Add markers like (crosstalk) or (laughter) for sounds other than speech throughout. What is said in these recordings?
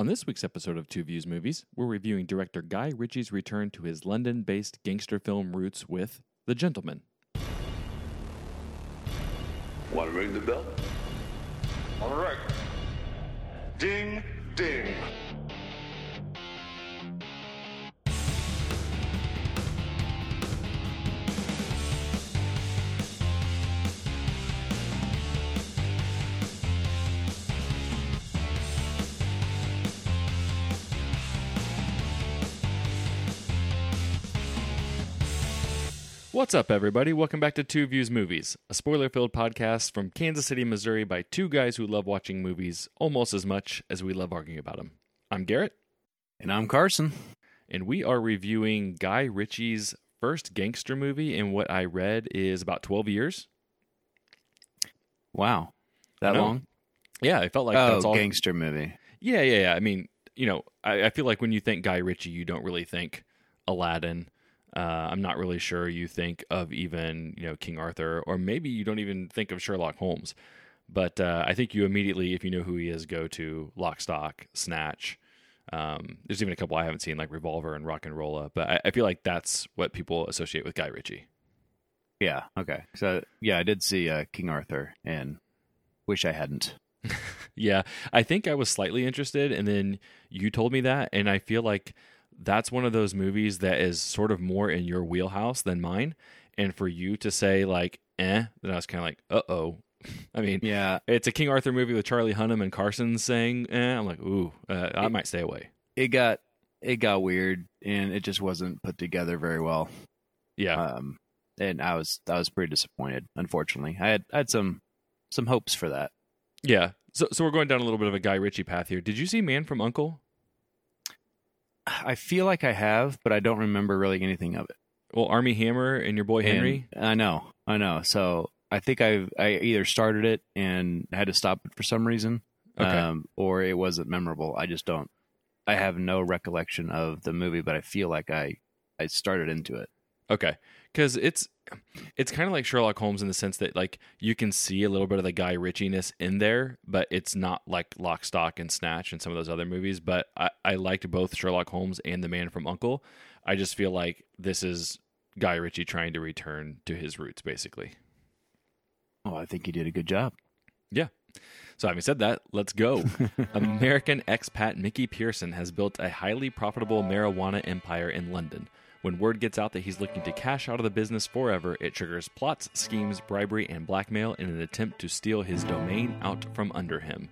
On this week's episode of Two Views Movies, we're reviewing director Guy Ritchie's return to his London based gangster film roots with The Gentlemen. Want to ring the bell? All right. Ding, ding. What's up, everybody? Welcome back to Two Views Movies, a spoiler filled podcast from Kansas City, Missouri, by two guys who love watching movies almost as much as we love arguing about them. I'm Garrett, And I'm Carson. and we are reviewing Guy Ritchie's first gangster movie in what I read is about 12 years. Wow. That long? Yeah, I felt like oh, that's all. gangster movie. Yeah, yeah, yeah. I mean, you know, I, I feel like when you think Guy Ritchie, you don't really think Aladdin. Uh, I'm not really sure you think of even, you know, King Arthur, or maybe you don't even think of Sherlock Holmes. But uh, I think you immediately, if you know who he is, go to Lock, Stock, Snatch. Um, there's even a couple I haven't seen, like Revolver and Rock and Rolla. But I, I feel like that's what people associate with Guy Ritchie. Yeah. Okay. So, yeah, I did see uh, King Arthur and wish I hadn't. (laughs) Yeah, I think I was slightly interested, and then you told me that, and I feel like that's one of those movies that is sort of more in your wheelhouse than mine. And for you to say like, "eh," then I was kind of like, "Uh oh." (laughs) I mean, Yeah. it's a King Arthur movie with Charlie Hunnam and Carson saying, "eh." I'm like, "Ooh, uh, I might stay away." It got it got weird and it just wasn't put together very well. Yeah, Um and I was I was pretty disappointed, unfortunately. I had I had some some hopes for that. yeah. So, so we're going down a little bit of a Guy Ritchie path here. Did you see Man from Uncle? I feel like I have, but I don't remember really anything of it. Well, Armie Hammer and your boy Henry. And I know. I know. So, I think I I either started it and had to stop it for some reason. Okay. um, or it wasn't memorable. I just don't. I have no recollection of the movie, but I feel like I I started into it. Okay, because it's it's kind of like Sherlock Holmes in the sense that like you can see a little bit of the Guy Ritchie-ness in there, but it's not like Lock, Stock, and Snatch and some of those other movies. But I, I liked both Sherlock Holmes and The Man from Uncle. I just feel like this is Guy Ritchie trying to return to his roots, basically. Oh, I think he did a good job. Yeah. So, having said that, let's go. (laughs) American expat Mickey Pearson has built a highly profitable marijuana empire in London. When word gets out that he's looking to cash out of the business forever, it triggers plots, schemes, bribery, and blackmail in an attempt to steal his domain out from under him.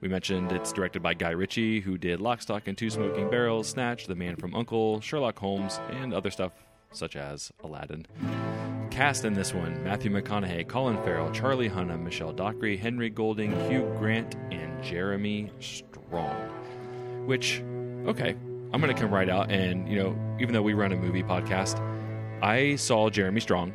We mentioned it's directed by Guy Ritchie, who did Lock, Stock, and Two Smoking Barrels, Snatch, The Man from Uncle, Sherlock Holmes, and other stuff such as Aladdin. Cast in this one Matthew McConaughey, Colin Farrell, Charlie Hunnam, Michelle Dockery, Henry Golding, Hugh Grant, and Jeremy Strong. Which, okay, I'm going to come right out and, you know, even though we run a movie podcast, I saw Jeremy Strong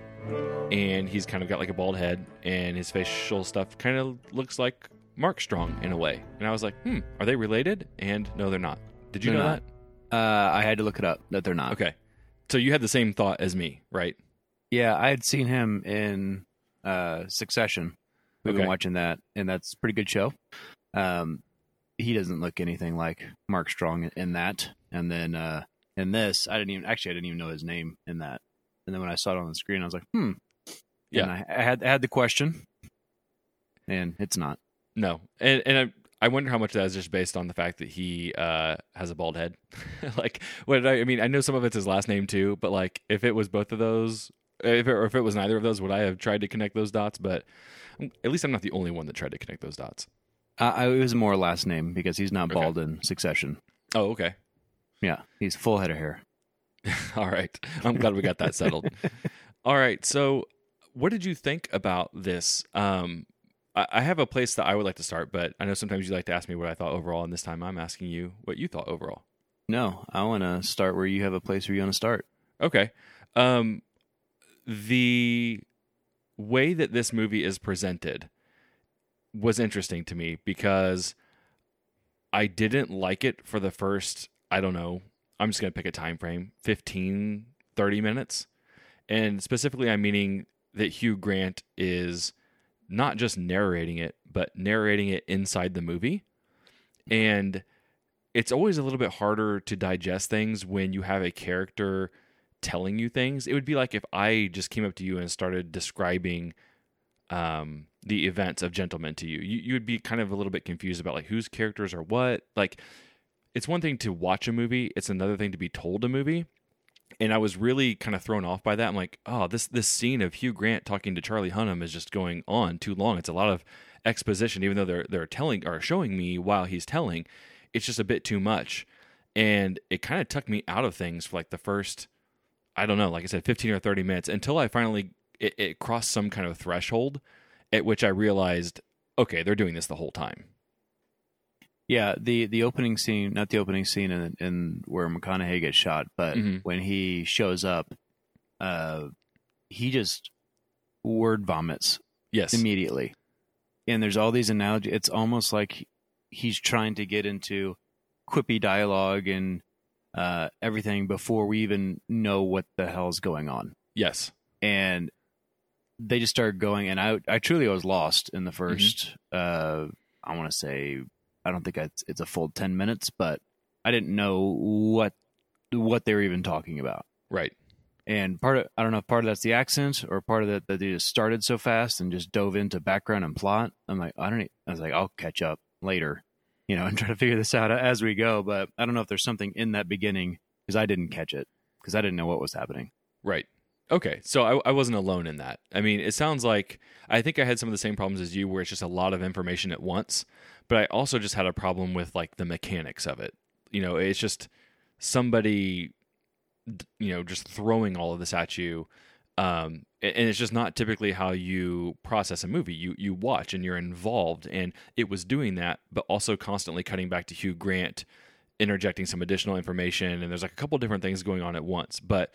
and he's kind of got like a bald head and his facial stuff kind of looks like Mark Strong in a way. And I was like, hmm, are they related? And no, they're not. Did you They're know not. Uh, I had to look it up that they're not. Okay. So you had the same thought as me, right? Yeah, I had seen him in uh, Succession. We've Okay. been watching that, and that's a pretty good show. Um, he doesn't look anything like Mark Strong in, in that. And then uh, in this, I didn't even actually I didn't even know his name in that. And then when I saw it on the screen, I was like, hmm. Yeah. And I, I had I had the question, and it's not. No, and and I, I wonder how much that is just based on the fact that he uh, has a bald head. (laughs) like, what did I, I mean, I know some of it's his last name too, but like, if it was both of those, if it, or if it was neither of those, would I have tried to connect those dots? But at least I'm not the only one that tried to connect those dots. Uh, I, it was more last name because he's not Okay. bald in Succession. Oh, okay, Yeah, he's full head of hair. (laughs) all right. I'm glad we got that settled. (laughs) all right, so what did you think about this? Um, I, I have a place that I would like to start, but I know sometimes you like to ask me what I thought overall, and this time I'm asking you what you thought overall. No, I want to start where you have a place where you want to start. Okay. Um the way that this movie is presented was interesting to me because I didn't like it for the first, I don't know, I'm just going to pick a time frame, 15 30 minutes. And specifically I'm meaning that Hugh Grant is not just narrating it, but narrating it inside the movie. And it's always a little bit harder to digest things when you have a character telling you things. It would be like if I just came up to you and started describing um, the events of Gentlemen to you. you. You would be kind of a little bit confused about like whose characters are what. Like, it's one thing to watch a movie; it's another thing to be told a movie. And I was really kind of thrown off by that. I'm like, oh, this this scene of Hugh Grant talking to Charlie Hunnam is just going on too long. It's a lot of exposition, even though they're they're telling or showing me while he's telling. It's just a bit too much, and it kind of took me out of things for like the first, I don't know, like I said, 15 or 30 minutes until I finally it, it crossed some kind of threshold at which I realized, okay, they're doing this the whole time. Yeah, the the opening scene, not the opening scene in, in where McConaughey gets shot, but Mhm. when he shows up, uh, he just word vomits Yes. immediately. And there's all these analogies. It's almost like he's trying to get into quippy dialogue and uh, everything before we even know what the hell's going on. Yes. And they just started going, and I, I truly was lost in the 1st Uh, I want to say, I don't think it's, it's a full ten minutes, but I didn't know what what they were even talking about. Right. And part of I don't know if part of that's the accent or part of that that they just started so fast and just dove into background and plot. I'm like, I don't. I was like, I'll catch up later, you know, (laughs) and try to figure this out as we go. But I don't know if there's something in that beginning because I didn't catch it because I didn't know what was happening. Right. Okay. So I, I wasn't alone in that. I mean, it sounds like I think I had some of the same problems as you, where it's just a lot of information at once. But I also just had a problem with like the mechanics of it. You know, it's just somebody, you know, just throwing all of this at you. Um, and it's just not typically how you process a movie. You you watch and you're involved, and it was doing that, but also constantly cutting back to Hugh Grant, interjecting some additional information, and there's like a couple different things going on at once. But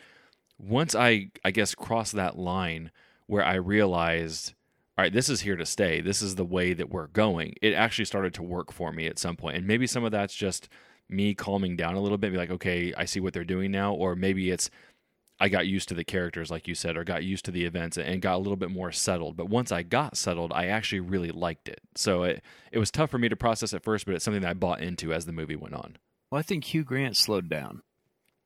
once I I guess crossed that line where I realized, all right, this is here to stay. This is the way that we're going. It actually started to work for me at some point, and maybe some of that's just me calming down a little bit, be like, okay, I see what they're doing now, or maybe it's I got used to the characters, like you said, or got used to the events and got a little bit more settled. But once I got settled, I actually really liked it. So it it was tough for me to process at first, but it's something that I bought into as the movie went on. Well, I think Hugh Grant slowed down.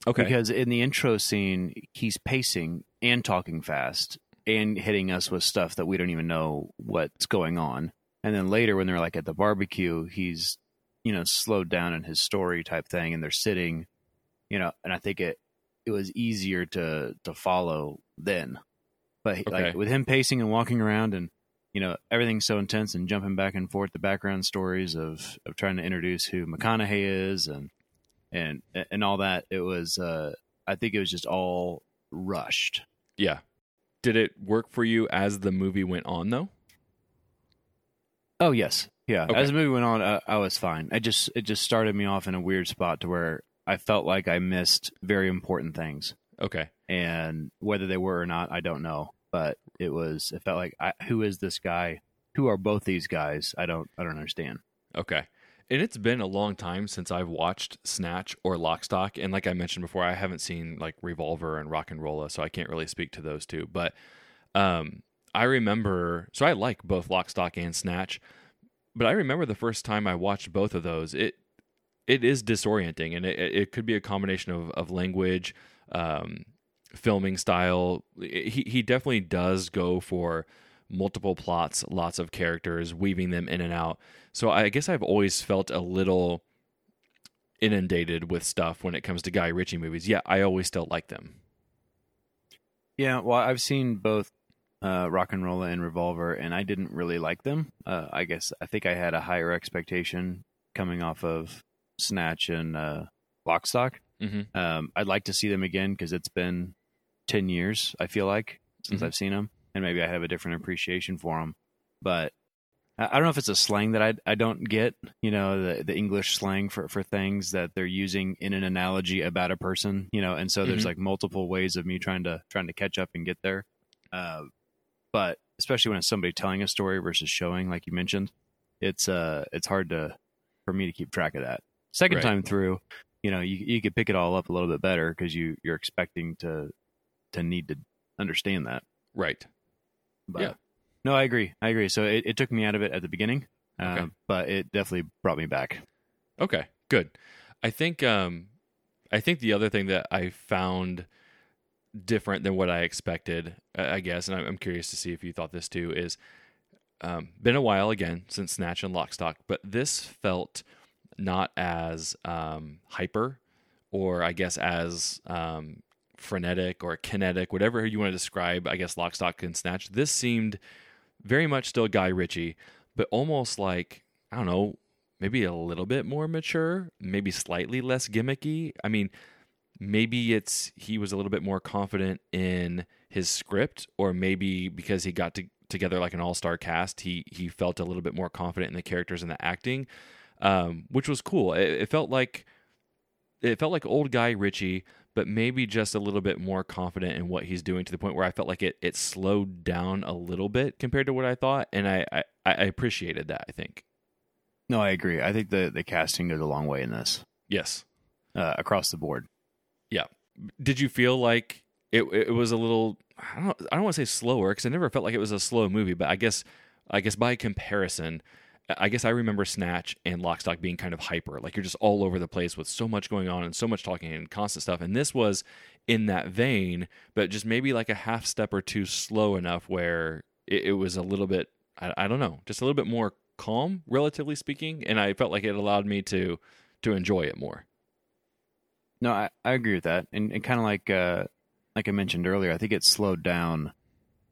Okay. Because in the intro scene, he's pacing and talking fast and hitting us with stuff that we don't even know what's going on. And then later, when they're like at the barbecue, he's, you know, slowed down in his story type thing and they're sitting, you know, and I think it, it was easier to, to follow then. But Okay. like with him pacing and walking around and, you know, everything's so intense and jumping back and forth, the background stories of, of trying to introduce who McConaughey is and, and and all that it was uh i think it was just all rushed yeah. Did it work for you as the movie went on though? oh yes yeah Okay. as the movie went on I, I was fine i just it just started me off in a weird spot to where i felt like i missed very important things Okay. and whether they were or not i don't know but it was it felt like I, who is this guy who are both these guys i don't i don't understand Okay. And it's been a long time since I've watched Snatch or Lockstock. And like I mentioned before, I haven't seen like Revolver and Rock and Rolla, so I can't really speak to those two. But um, I remember, so I like both Lockstock and Snatch. But I remember the first time I watched both of those, it it is disorienting, and it, it could be a combination of, of language, um, filming style. He he definitely does go for multiple plots, lots of characters, weaving them in and out. So I guess I've always felt a little inundated with stuff when it comes to Guy Ritchie movies. Yeah, I always still like them. Yeah, well, I've seen both uh, Rock and Roll and Revolver, and I didn't really like them. Uh, I guess I think I had a higher expectation coming off of Snatch and uh, Lockstock. Mm-hmm. Um, I'd like to see them again because it's been ten years. I feel like since Mhm. I've seen them, and maybe I have a different appreciation for them. But I don't know if it's a slang that I I don't get. You know, the the English slang for for things that they're using in an analogy about a person. You know, and so there's Mhm. like multiple ways of me trying to trying to catch up and get there. Uh, but especially when it's somebody telling a story versus showing, like you mentioned, it's uh it's hard to for me to keep track of that. Second Right. time through, you know, you you could pick it all up a little bit better because you you're expecting to to need to understand that. Right. But Yeah. no, I agree. I agree. So it, it took me out of it at the beginning, uh, Okay. but it definitely brought me back. Okay, good. I think um, I think the other thing that I found different than what I expected, I guess, and I'm I'm curious to see if you thought this too, is um, been a while again since Snatch and Lockstock, but this felt not as um, hyper or I guess as um, frenetic or kinetic, whatever you want to describe, I guess Lockstock and Snatch. This seemed very much still Guy Ritchie, but almost like, I don't know, maybe a little bit more mature, maybe slightly less gimmicky. I mean, maybe it's he was a little bit more confident in his script, or maybe because he got to, together like an all star cast, he he felt a little bit more confident in the characters and the acting, um, which was cool. It, it felt like it felt like old guy Ritchie, but maybe just a little bit more confident in what he's doing to the point where I felt like it it slowed down a little bit compared to what I thought, and I I, I appreciated that. I think. No, I agree. I think the the casting goes a long way in this Yes. uh, across the board. Yeah. Did you feel like it it was a little I don't I don't want to say slower because I never felt like it was a slow movie, but I guess I guess by comparison, I guess I remember Snatch and Lockstock being kind of hyper, like you're just all over the place with so much going on and so much talking and constant stuff. And this was in that vein, but just maybe like a half step or two slow enough where it, it was a little bit I, I don't know, just a little bit more calm, relatively speaking, and I felt like it allowed me to to enjoy it more. No, I, I agree with that, and, and kind of like uh, like I mentioned earlier, I think it slowed down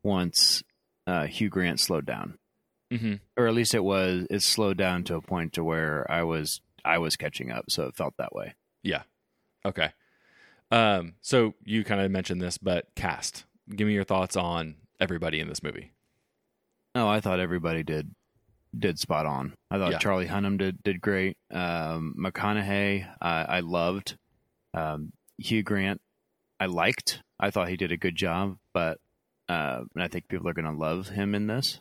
once uh, Hugh Grant slowed down, Mm-hmm. or at least it was it slowed down to a point to where I was I was catching up, so it felt that way. Yeah. Okay. Um, so you kind of mentioned this, but cast. Give me your thoughts on everybody in this movie. No, I thought everybody did did spot on. I thought Yeah. Charlie Hunnam did did great. Um, McConaughey, I I loved. Um, Hugh Grant, I liked. I thought he did a good job, but uh, and I think people are going to love him in this.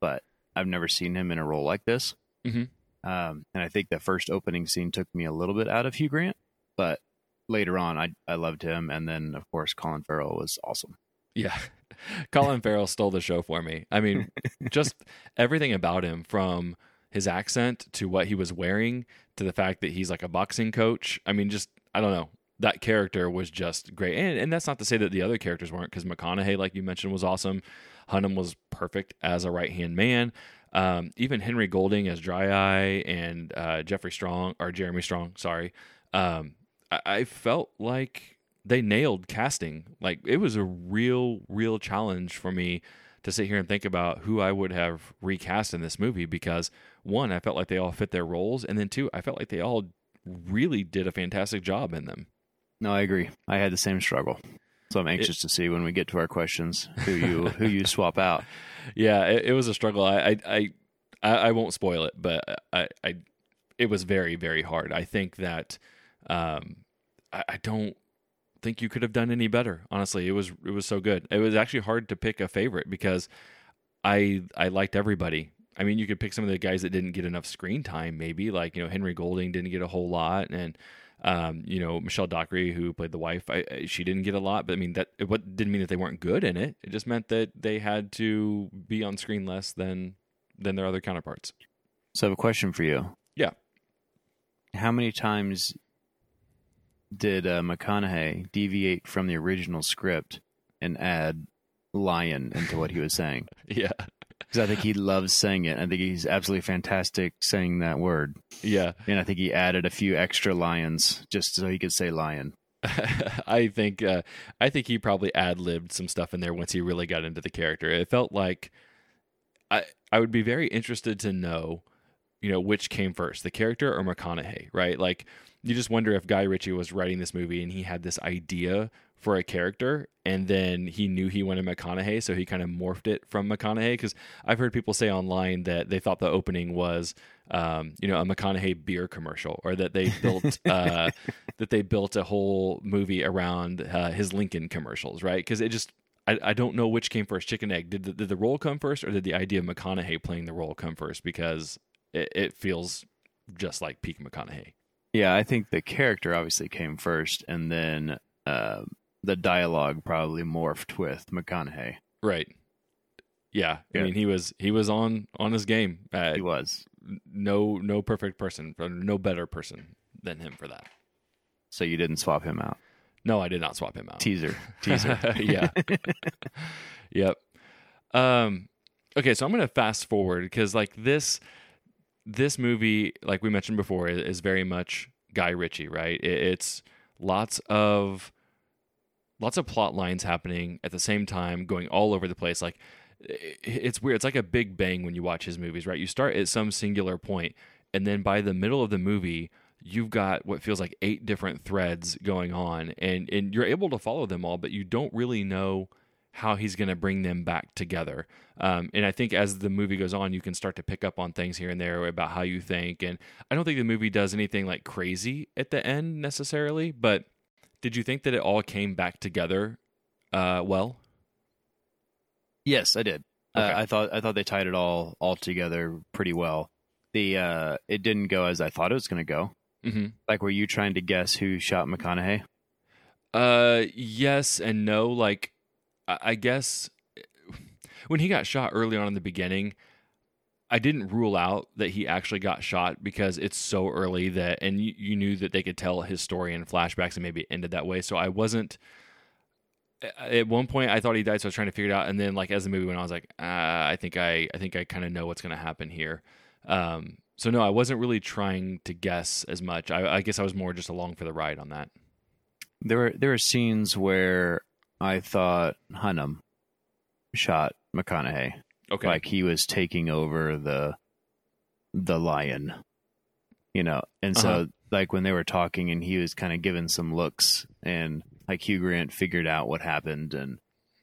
But I've never seen him in a role like this. Mhm. Um, and I think the first opening scene took me a little bit out of Hugh Grant, but later on, I I loved him, and then of course Colin Farrell was awesome. Yeah. (laughs) Colin Farrell stole the show for me. I mean, (laughs) just everything about him from his accent to what he was wearing to the fact that he's like a boxing coach. I mean, just, I don't know. That character was just great. And, and that's not to say that the other characters weren't, because McConaughey, like you mentioned, was awesome. Hunnam was perfect as a right hand man. Um, even Henry Golding as Dry Eye and uh, Jeffrey Strong, or Jeremy Strong, sorry. Um, I, I felt like they nailed casting. Like it was a real, real challenge for me to sit here and think about who I would have recast in this movie because one, I felt like they all fit their roles, and then two, I felt like they all really did a fantastic job in them. No, I agree. I had the same struggle. So I'm anxious to see when we get to our questions who you who you (laughs) swap out. Yeah, it, it was a struggle. I, I, I, I I won't spoil it, but I, I, it was very, very hard. I think that, um, I, I don't think you could have done any better. Honestly, it was, it was so good. It was actually hard to pick a favorite because I, I liked everybody. I mean, you could pick some of the guys that didn't get enough screen time, maybe like you know Henry Golding didn't get a whole lot, and um, you know Michelle Dockery who played the wife, I, I- she didn't get a lot. But I mean that it what didn't mean that they weren't good in it. It just meant that they had to be on screen less than than their other counterparts. So I have a question for you. Yeah. How many times did uh, McConaughey deviate from the original script and add lion into what he was saying? (laughs) Yeah, Because I think he loves saying it. I think he's absolutely fantastic saying that word. yeah. And I think he added a few extra lions just so he could say lion. (laughs) I think uh, I think he probably ad libbed some stuff in there once he really got into the character. It felt like I I would be very interested to know, you know, which came first, the character or McConaughey, right? Like you just wonder if Guy Ritchie was writing this movie and he had this idea for a character and then he knew he wanted McConaughey, so he kind of morphed it from McConaughey. Because I've heard people say online that they thought the opening was, um, you know, a McConaughey beer commercial, or that they built (laughs) uh, that they built a whole movie around uh, his Lincoln commercials, right? Because it just I, I don't know which came first, chicken egg. Did the, did the role come first, or did the idea of McConaughey playing the role come first? Because it, it feels just like peak McConaughey. Yeah, I think the character obviously came first, and then uh, the dialogue probably morphed with McConaughey. Right. Yeah. I mean, he was he was on on his game. Uh, He was. no no perfect person, no better person than him for that. So you didn't swap him out. No, I did not swap him out. Teaser. Teaser. (laughs) yeah. (laughs) yep. Um okay, so I'm going to fast forward because like this this movie like we mentioned before is, very much Guy Ritchie, right? It's lots of lots of plot lines happening at the same time going all over the place like it's weird. It's like a big bang when you watch his movies, right? You start at some singular point and then by the middle of the movie you've got what feels like eight different threads going on and and you're able to follow them all but you don't really know how he's going to bring them back together um, and i think as the movie goes on you can start to pick up on things here and there about how you think and i don't think the movie does anything like crazy at the end necessarily but did you think that it all came back together uh, well Yes, I did. Okay. Uh, I thought I thought they tied it all all together pretty well. The uh, it didn't go as I thought it was going to go. mm-hmm. Like, were you trying to guess who shot McConaughey? Uh, yes and no. Like, I, guess when he got shot early on in the beginning, I didn't rule out that he actually got shot because it's so early that, and you, you knew that they could tell his story in flashbacks and maybe it ended that way. So I wasn't. At one point, I thought he died, so I was trying to figure it out. And then, like as the movie went, on, I was like, uh, I think I, I think I kind of know what's going to happen here. Um, so no, I wasn't really trying to guess as much. I, I guess I was more just along for the ride on that. There were there were scenes where I thought Hunnam shot McConaughey, Okay. like he was taking over the the lion, you know. And so, Uh-huh. like when they were talking, and he was kind of giving some looks, and like Hugh Grant figured out what happened, and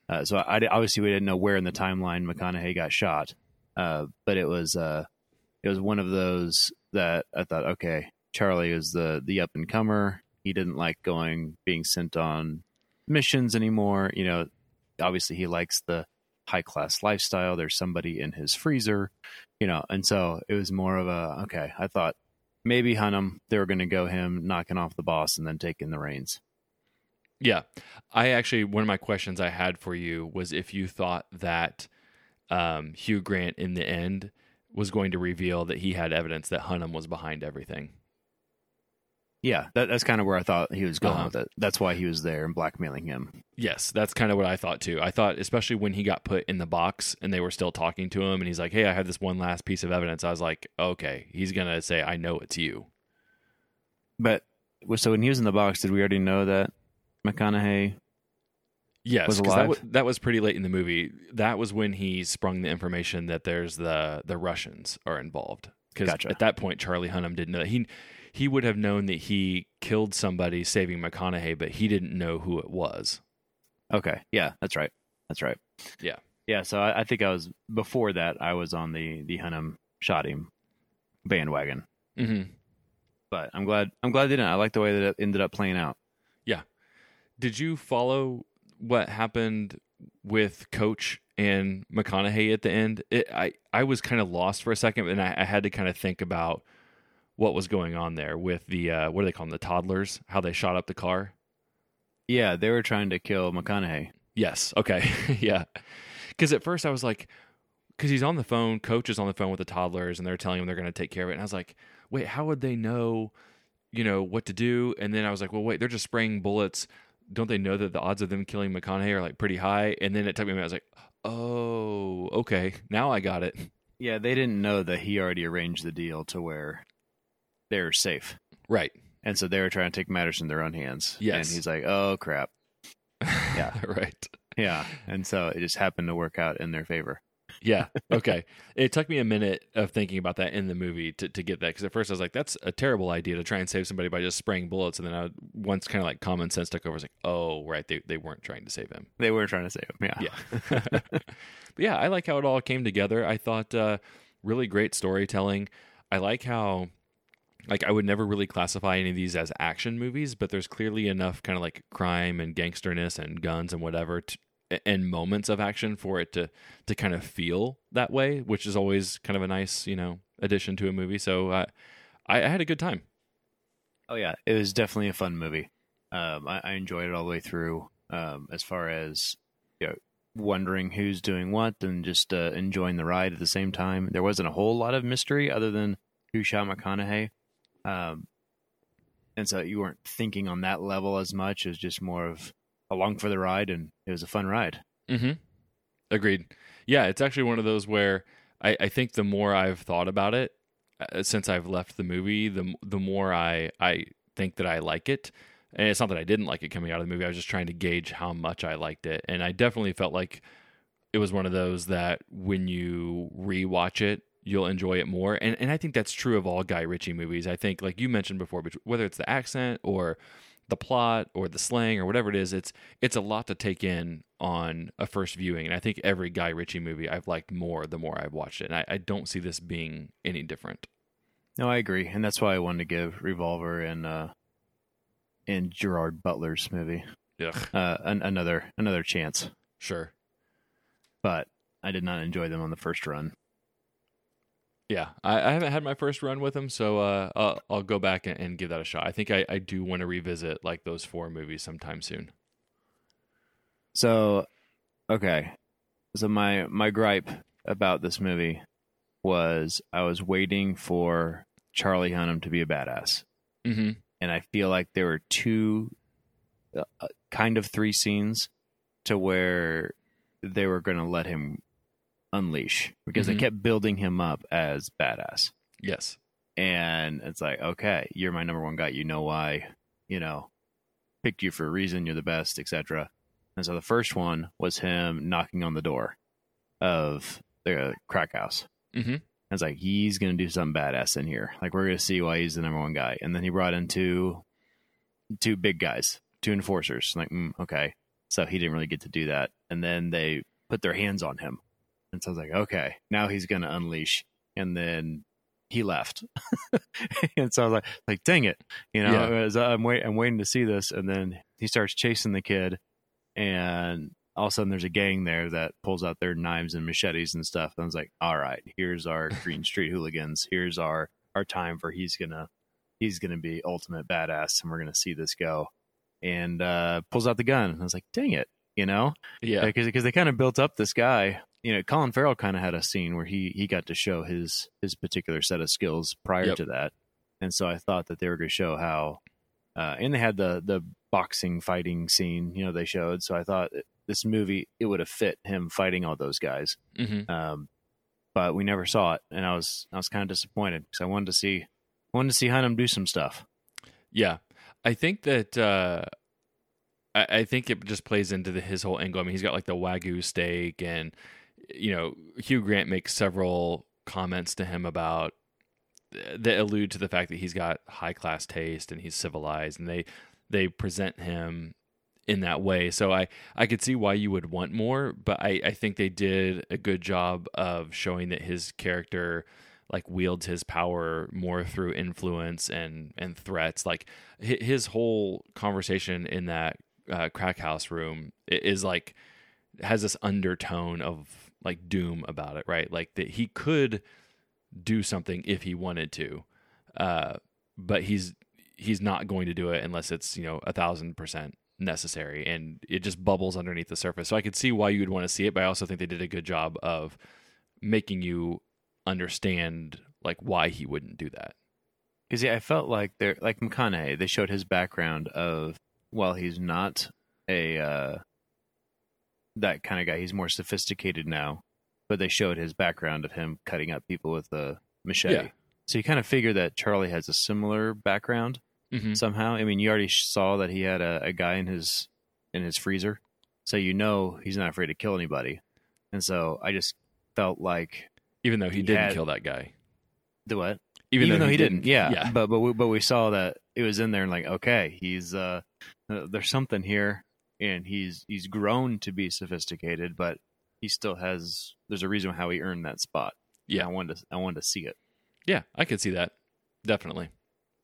uh, so I obviously we didn't know where in the timeline McConaughey got shot, uh, but it was uh, it was one of those that I thought, okay, Charlie is the the up and comer. He didn't like going being sent on missions anymore. You know, obviously he likes the high class lifestyle. There's somebody in his freezer, you know, and so it was more of a okay. I thought maybe Hunnam they were going to go him knocking off the boss and then taking the reins. Yeah. I actually, one of my questions I had for you was if you thought that um, Hugh Grant in the end was going to reveal that he had evidence that Hunnam was behind everything. Yeah, that, that's kind of where I thought he was going Uh-huh. with it. That's why he was there and blackmailing him. Yes, that's kind of what I thought too. I thought, especially when he got put in the box and they were still talking to him, and he's like, "Hey, I have this one last piece of evidence." I was like, "Okay, he's gonna say I know it's you." But so when he was in the box, did we already know that McConaughey? Yes, Was that was, that was pretty late in the movie. That was when he sprung the information that there's the the Russians are involved. Because Gotcha. at that point, Charlie Hunnam didn't know that. he he would have known that he killed somebody saving McConaughey, but he didn't know who it was. Okay, yeah, that's right. That's right. Yeah. yeah. So I, I think I was before that. I was on the the Hunnam shot him bandwagon. Mm-hmm. But I'm glad. I'm glad they didn't. I like the way that it ended up playing out. Yeah. Did you follow what happened with Coach and McConaughey at the end? It, I I was kind of lost for a second, and I, I had to kind of think about what was going on there with the uh, what do they call them, the toddlers? How they shot up the car? Yeah, they were trying to kill McConaughey. Yes. Okay. (laughs) yeah. Because at first I was like, because he's on the phone, coach is on the phone with the toddlers, and they're telling him they're going to take care of it. And I was like, wait, how would they know, you know, what to do? And then I was like, well, wait, they're just spraying bullets. Don't they know that the odds of them killing McConaughey are like pretty high? And then it took me a minute. I was like, oh, okay, now I got it. Yeah, they didn't know that he already arranged the deal to where they're safe, Right. and so they were trying to take matters in their own hands. Yes. and he's like, "Oh crap." (laughs) Yeah. right. Yeah, and so it just happened to work out in their favor. Yeah. Okay. it took me a minute of thinking about that in the movie to, to get that because at first I was like, "That's a terrible idea to try and save somebody by just spraying bullets," and then I once kind of like common sense took over. I was like, "Oh, right, they they weren't trying to save him." They were trying to save him. Yeah. Yeah. (laughs) but yeah, I like how it all came together. I thought uh, really great storytelling. I like how like I would never really classify any of these as action movies, but there's clearly enough kind of like crime and gangsterness and guns and whatever to, and moments of action for it to to kind of feel that way, which is always kind of a nice, you know, addition to a movie. So uh, I, I had a good time. Oh yeah, it was definitely a fun movie. Um, I, I enjoyed it all the way through. Um, as far as you know, wondering who's doing what and just uh, enjoying the ride at the same time. There wasn't a whole lot of mystery other than who shot McConaughey. Um, and so you weren't thinking on that level as much. It was just more of along for the ride, and it was a fun ride. Mm-hmm. Agreed. Yeah, it's actually one of those where I, I think the more I've thought about it uh, since I've left the movie, the the more I I think that I like it. And it's not that I didn't like it coming out of the movie. I was just trying to gauge how much I liked it, and I definitely felt like it was one of those that when you rewatch it, you'll enjoy it more. And and I think that's true of all Guy Ritchie movies. I think, like you mentioned before, whether it's the accent or the plot or the slang or whatever it is, it's it's a lot to take in on a first viewing. And I think every Guy Ritchie movie I've liked more the more I've watched it. And I, I don't see this being any different. No, I agree, and that's why I wanted to give Revolver and uh, and Gerard Butler's movie Yeah, uh, an, another another chance. sure. But I did not enjoy them on the first run. Yeah, I, I haven't had my first run with him, so uh, I'll, I'll go back and, and give that a shot. I think I, I do want to revisit like those four movies sometime soon. So, okay. So my my gripe about this movie was I was waiting for Charlie Hunnam to be a badass, Mm-hmm. and I feel like there were two, uh, uh, kind of three scenes, to where they were going to let him unleash because Mhm. they kept building him up as badass, Yes. and it's like, okay, you're my number one guy. You know why? You know, picked you for a reason. You're the best, etc. And so the first one was him knocking on the door of the crack house. Mm-hmm. I was like, he's gonna do something badass in here. Like we're gonna see why he's the number one guy. And then he brought in two, two big guys, two enforcers. Like, mm, okay, so he didn't really get to do that. And then they put their hands on him, and so I was like, okay, now he's gonna unleash. And then he left, (laughs) and so I was like, like, dang it, you know, Yeah. I'm wait, I'm waiting to see this. And then he starts chasing the kid, and all of a sudden there's a gang there that pulls out their knives and machetes and stuff. And I was like, all right, here's our (laughs) Green Street hooligans. Here's our our time for he's gonna he's gonna be ultimate badass, and we're gonna see this go. And uh, pulls out the gun. And I was like, dang it, you know, Yeah. because because they kind of built up this guy. You know, Colin Farrell kind of had a scene where he he got to show his his particular set of skills prior Yep. to that, and so I thought that they were going to show how. Uh, and they had the the boxing fighting scene, you know, they showed. So I thought this movie it would have fit him fighting all those guys. Mm-hmm. Um, but we never saw it, and I was I was kind of disappointed because I wanted to see wanted to see Hunnam do some stuff. Yeah, I think that uh, I, I think it just plays into the, his whole angle. I mean, he's got like the wagyu steak, and you know, Hugh Grant makes several comments to him about that allude to the fact that he's got high class taste and he's civilized, and they they present him in that way. So I I could see why you would want more, but I I think they did a good job of showing that his character like wields his power more through influence and and threats. Like his whole conversation in that uh, crack house room is like has this undertone of like doom about it, right? Like that he could do something if he wanted to, uh, but he's he's not going to do it unless it's you know a thousand percent necessary, and it just bubbles underneath the surface. So I could see why you'd want to see it, but I also think they did a good job of making you understand like why he wouldn't do that. Because yeah, I felt like they're like McConaughey. They showed his background of well, he's not a uh, that kind of guy. He's more sophisticated now, but they showed his background of him cutting up people with a machete. Yeah. So you kind of figure that Charlie has a similar background Mm-hmm. somehow. I mean, you already saw that he had a, a guy in his in his freezer, so you know he's not afraid to kill anybody. And so I just felt like Even though he, He didn't had- kill that guy. the what? Even, though, he didn't, yeah. Yeah. But but we, but we saw that it was in there, and like, okay, he's uh, there's something here, and he's he's grown to be sophisticated, but he still has. There's a reason how he earned that spot. Yeah. And I wanted to I wanted to see it. Yeah, I could see that. Definitely.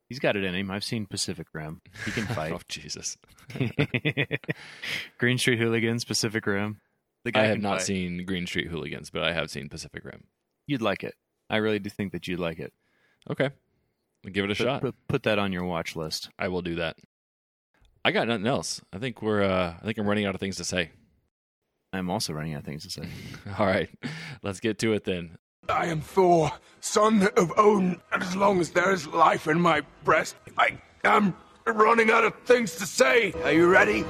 He's got it in him. I've seen Pacific Rim. He can (laughs) fight. oh Jesus. (laughs) (laughs) Green Street Hooligans, Pacific Rim. The guy I have not fight. seen Green Street Hooligans, but I have seen Pacific Rim. You'd like it. I really do think that you'd like it. Okay. Give it a Put, shot. put, put that on your watch list. I will do that. I got nothing else. I think we're uh I think I'm running out of things to say. I'm also running out of things to say. (laughs) All right. Let's get to it then. I am Thor, son of Odin, and as long as there is life in my breast, I I'm running out of things to say. Are you ready?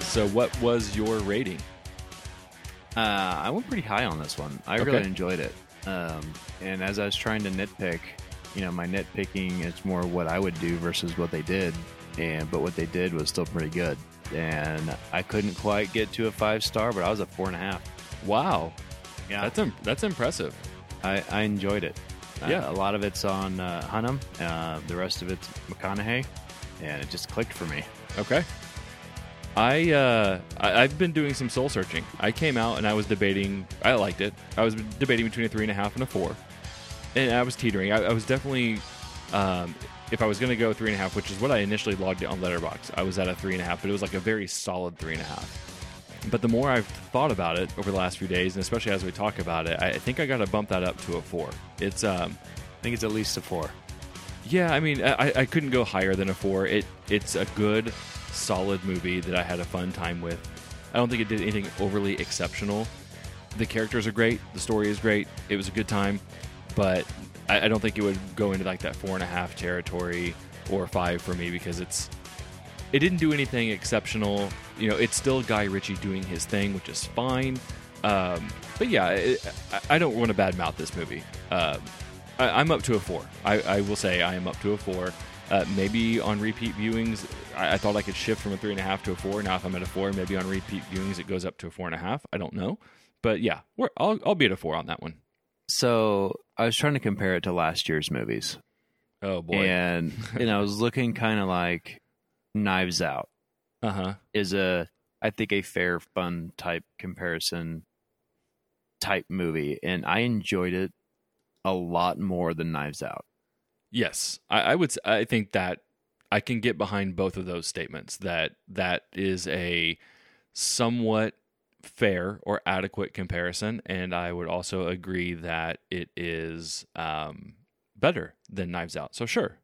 So, what was your rating? Uh, I went pretty high on this one. I Okay. really enjoyed it. Um, and as I was trying to nitpick, you know, my nitpicking is more what I would do versus what they did. And but what they did was still pretty good. And I couldn't quite get to a five star, but I was a four and a half. Wow, Yeah, that's im- that's impressive. I, I enjoyed it. Uh, Yeah. a lot of it's on uh, Hunnam. Uh, the rest of it's McConaughey, and it just clicked for me. Okay. I, uh, I I've been doing some soul searching. I came out and I was debating. I liked it. I was debating between a three and a half and a four, and I was teetering. I, I was definitely, um, if I was going to go three and a half, which is what I initially logged on Letterboxd, I was at a three and a half, but it was like a very solid three and a half. But the more I've thought about it over the last few days, and especially as we talk about it, I, I think I got to bump that up to a four. It's um, I think it's at least a four. Yeah, I mean, I, I couldn't go higher than a four. It it's a good, solid movie that I had a fun time with. I don't think it did anything overly exceptional. The characters are great. The story is great. It was a good time, but I, I don't think it would go into like that four and a half territory or five for me because it's it didn't do anything exceptional. You know, it's still Guy Ritchie doing his thing, which is fine. Um, but yeah, it, I, I don't want to badmouth this movie. Um, I, I'm up to a four. I, I will say I am up to a four. Uh, maybe on repeat viewings, I, I thought I could shift from a three and a half to a four. Now, if I'm at a four, maybe on repeat viewings it goes up to a four and a half. I don't know, but yeah, we're, I'll I'll be at a four on that one. So I was trying to compare it to last year's movies, Oh boy, and and I was looking kind of like Knives Out uh huh. is a I think a fair, fun type comparison type movie, and I enjoyed it a lot more than Knives Out. Yes, I, I would. I think that I can get behind both of those statements. That that is a somewhat fair or adequate comparison, and I would also agree that it is um, better than Knives Out. So sure,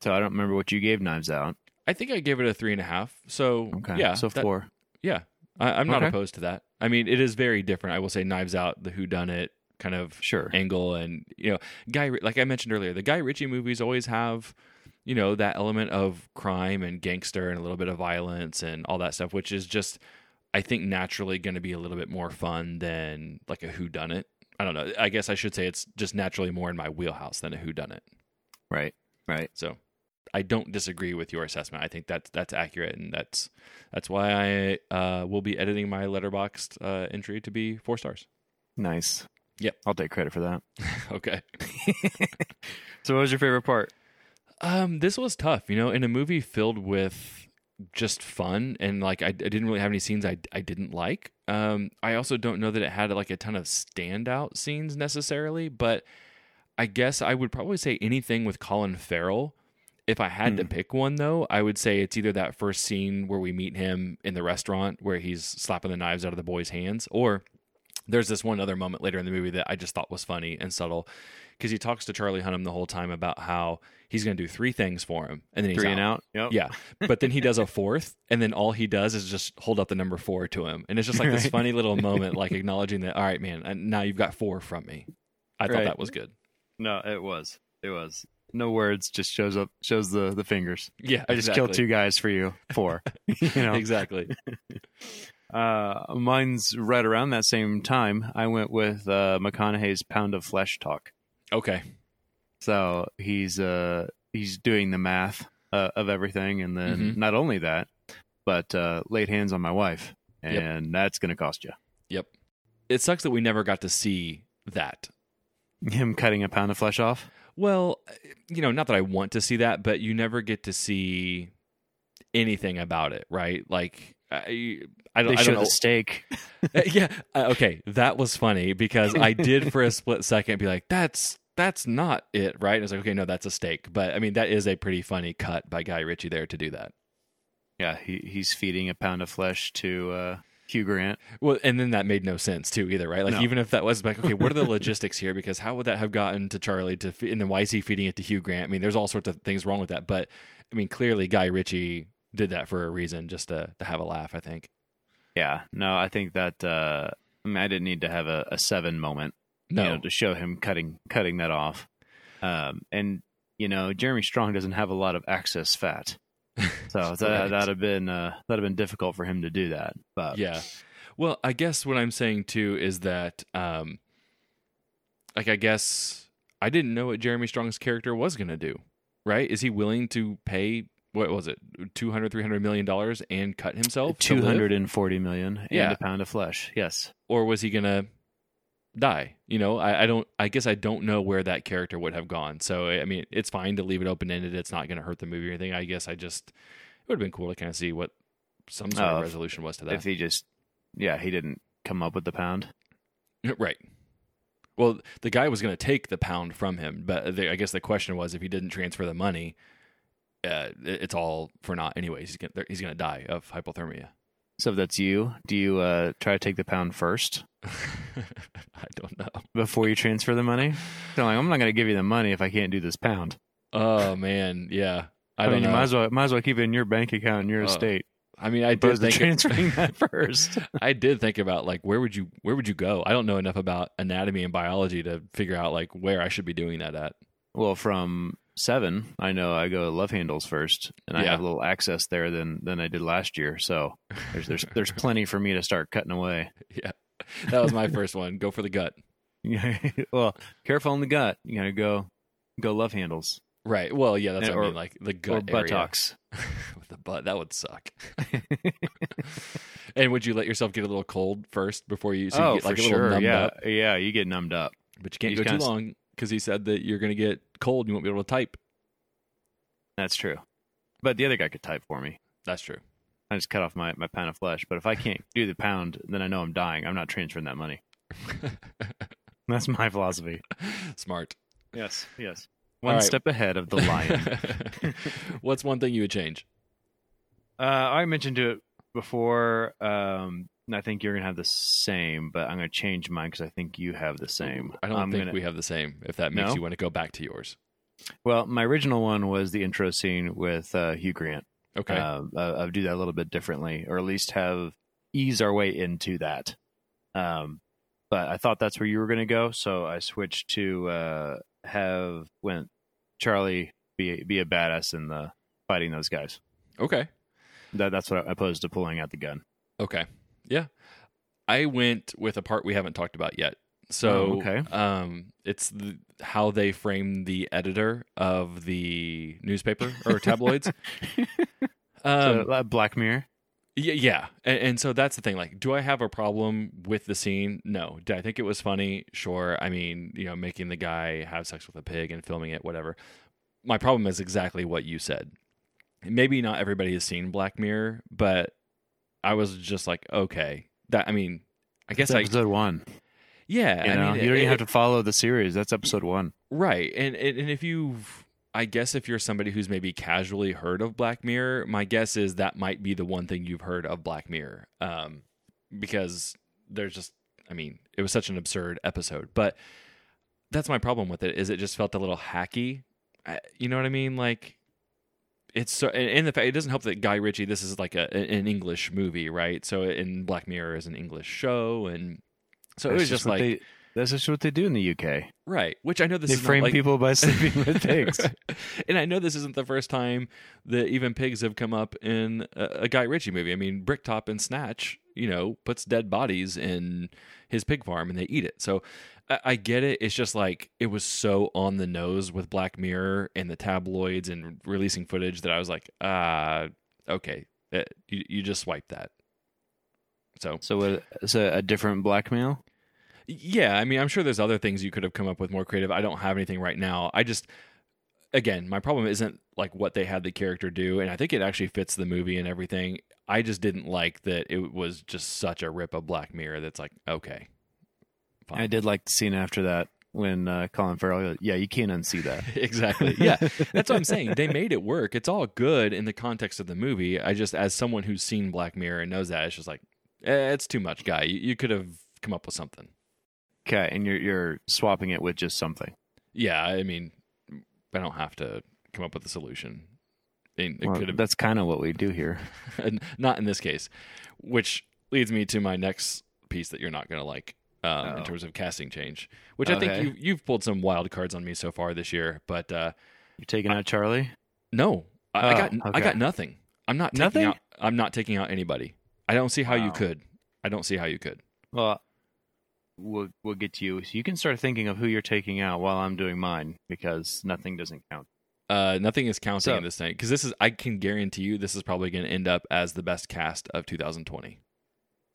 So I don't remember what you gave Knives Out. I think I gave it a three and a half. So Okay, yeah, so that- four. Yeah, I, I'm not Okay. opposed to that. I mean, it is very different. I will say, Knives Out, the Who Done It kind of Sure. angle, and you know, Guy, like I mentioned earlier, the Guy Ritchie movies always have, you know, that element of crime and gangster and a little bit of violence and all that stuff, which is just, I think, naturally going to be a little bit more fun than like a Who Done It. I don't know. I guess I should say it's just naturally more in my wheelhouse than a Who Done It. Right. Right. So I don't disagree with your assessment. I think that's that's accurate, and that's that's why I uh, will be editing my Letterboxd uh, entry to be four stars. Nice. Yep. I'll take credit for that. (laughs) okay. (laughs) So what was your favorite part? Um, this was tough, you know, in a movie filled with just fun and like I, I didn't really have any scenes I I didn't like. Um, I also don't know that it had like a ton of standout scenes necessarily, but I guess I would probably say anything with Colin Farrell. If I had to pick one though, I would say it's either that first scene where we meet him in the restaurant where he's slapping the knives out of the boy's hands, or there's this one other moment later in the movie that I just thought was funny and subtle because he talks to Charlie Hunnam the whole time about how he's going to do three things for him, and then he's Three and out. Yep. Yeah, but then he does a (laughs) fourth, and then all he does is just hold up the number four to him, and it's just like this funny little moment, like (laughs) acknowledging that. All right, man, now you've got four from me. I thought that was good. No, it was. It was. No words, just shows up shows the the fingers. Yeah, I just exactly. killed two guys for you. Four. (laughs) you know. Exactly. Uh, mine's right around that same time. I went with uh, McConaughey's Pound of Flesh talk. Okay. So he's uh he's doing the math uh, of everything, and then Mhm. not only that, but uh, laid hands on my wife, and Yep. that's going to cost you. Yep. It sucks that we never got to see that. Him cutting a pound of flesh off. Well, you know, not that I want to see that, but you never get to see anything about it, right? Like, I, I don't, They I show don't know. the steak. (laughs) Uh, yeah. Uh, okay, that was funny because I did for a split second be like, "That's that's not it, right?" And I was like, "Okay, no, that's a steak." But I mean, that is a pretty funny cut by Guy Ritchie there to do that. Yeah, he he's feeding a pound of flesh to uh, Hugh Grant. Well, and then that made no sense too either, right? Like No. even if that was like, okay, what are the (laughs) logistics here? Because how would that have gotten to Charlie to, fe- and then why is he feeding it to Hugh Grant? I mean, there's all sorts of things wrong with that, but I mean, clearly Guy Ritchie did that for a reason, just to to have a laugh. I think. Yeah, no, I think that uh, I, mean, I didn't need to have a, a seven moment No. you know, to show him cutting cutting that off. Um, and you know, Jeremy Strong doesn't have a lot of excess fat, (laughs) so that Right. that'd have been uh, that'd have been difficult for him to do that. But Yeah. Well, I guess what I'm saying too is that, um, like, I guess I didn't know what Jeremy Strong's character was going to do. Right? Is he willing to pay? What was it? 200 300 million dollars and cut himself? to two live? hundred and forty million Yeah. and a pound of flesh. Yes, or was he gonna die? You know, I, I don't. I guess I don't know where that character would have gone. So I mean, it's fine to leave it open ended. It's not going to hurt the movie or anything. I guess I just it would have been cool to kind of see what some sort Oh, of resolution was to that. if he just yeah he didn't come up with the pound. (laughs) right. Well, the guy was going to take the pound from him, but the, I guess the question was if he didn't transfer the money, uh, it's all for naught. Anyways, he's going he's to die of hypothermia. So if that's you, do you uh, try to take the pound first (laughs) I don't know. before you transfer the money? So like, I'm not going to give you the money if I can't do this pound. Oh man, yeah. I, I, don't mean, know. you might as well might as well keep it in your bank account in your Uh, estate. I mean, I did think transferring that (laughs) first. I did think about like where would you where would you go? I don't know enough about anatomy and biology to figure out like where I should be doing that at. Well, from seven, I know I go love handles first, and I have a little access there than than I did last year. So there's there's (laughs) there's plenty for me to start cutting away. Yeah, that was my first one. Go for the gut. Yeah. (laughs) well, careful on the gut. You gotta go go love handles Right. Well, yeah, that's Yeah, what I mean. Like the or gut buttocks. (laughs) with the butt. That would suck. and would you let yourself get a little cold first before you? So you oh, get, like, for a sure. numbed Yeah, up? yeah. You get numbed up. but you can't You go too long because he said that you're going to get cold. and You won't be able to type. That's true. But the other guy could type for me. That's true. I just cut off my, my pound of flesh. But if I can't do the pound, then I know I'm dying. I'm not transferring that money. (laughs) That's my philosophy. Smart. Yes, yes. One right. step ahead of the lion. (laughs) What's one thing you would change? uh, I mentioned it before. Um, I think you're gonna have the same, but I'm gonna change mine because I think you have the same. I don't I'm think gonna- we have the same. If that makes No? you want to go back to yours. Well, my original one was the intro scene with uh, Hugh Grant. Okay. Uh, I'll do that a little bit differently, or at least have ease our way into that. Um, but I thought that's where you were going to go, so I switched to uh, have went Charlie be be a badass in the fighting those guys. okay. That that's what I opposed to pulling out the gun. Okay. Yeah. I went with a part we haven't talked about yet. So, Oh, okay. um, it's the, how they frame the editor of the newspaper or (laughs) tabloids. (laughs) um, so, Black Mirror. yeah, yeah. And, and so that's the thing. Like, do I have a problem with the scene? No. Did I think it was funny? Sure. I mean, you know, making the guy have sex with a pig and filming it, whatever. My problem is exactly what you said. Maybe not everybody has seen Black Mirror, but I was just like, okay, that. I mean, I guess It's I episode one. yeah. You I know, mean, you don't even have to follow the series. That's episode one. Right. And, and and if you've I guess if you're somebody who's maybe casually heard of Black Mirror, my guess is that might be the one thing you've heard of Black Mirror. Um because there's just I mean, it was such an absurd episode, but that's my problem with it is it just felt a little hacky. I, you know what I mean? Like it's so and, and the fact it doesn't help that Guy Ritchie this is like a an English movie, right? So in Black Mirror is an English show and so it was just like they, that's just what they do in the UK. right, which I know this they frame like, people by sleeping with (laughs) pigs. (laughs) and I know this isn't the first time that even pigs have come up in a, a Guy Ritchie movie. I mean, Bricktop and Snatch, you know, puts dead bodies in his pig farm and they eat it. So I, I get it. It's just like it was so on the nose with Black Mirror and the tabloids and releasing footage that I was like, uh, okay, Uh, you you just swipe that. So So uh, it's a, a different blackmail. yeah, I mean, I'm sure there's other things you could have come up with more creative. I don't have anything right now. I just, again, my problem isn't like what they had the character do, and I think it actually fits the movie and everything. I just didn't like that it was just such a rip of Black Mirror. That's like, okay, I did like the scene after that when uh, Colin Farrell. Yeah, you can't unsee that. (laughs) exactly. Yeah, that's what I'm saying. They made it work. It's all good in the context of the movie. I just, as someone who's seen Black Mirror and knows that, it's just like, eh, it's too much, guy. You, you could have come up with something. Okay, and you're you're swapping it with just something. Yeah, I mean, I don't have to come up with a solution. I mean, it Well, that's kind of what we do here. (laughs) not in this case, which leads me to my next piece that you're not going to like. Um, Oh. in terms of casting change, which I think Okay. you, you've pulled some wild cards on me so far this year. But uh, You're taking out Charlie. no, I, I Oh, got I okay. got nothing. I'm not taking Nothing? out. I'm not taking out anybody. I don't see how you Wow. could. I don't see how you could. Well, we'll we'll get to you. So you can start thinking of who you're taking out while I'm doing mine because nothing doesn't count. Uh, nothing is counting So- in this thing because this is. I can guarantee you this is probably going to end up as the best cast of 2020.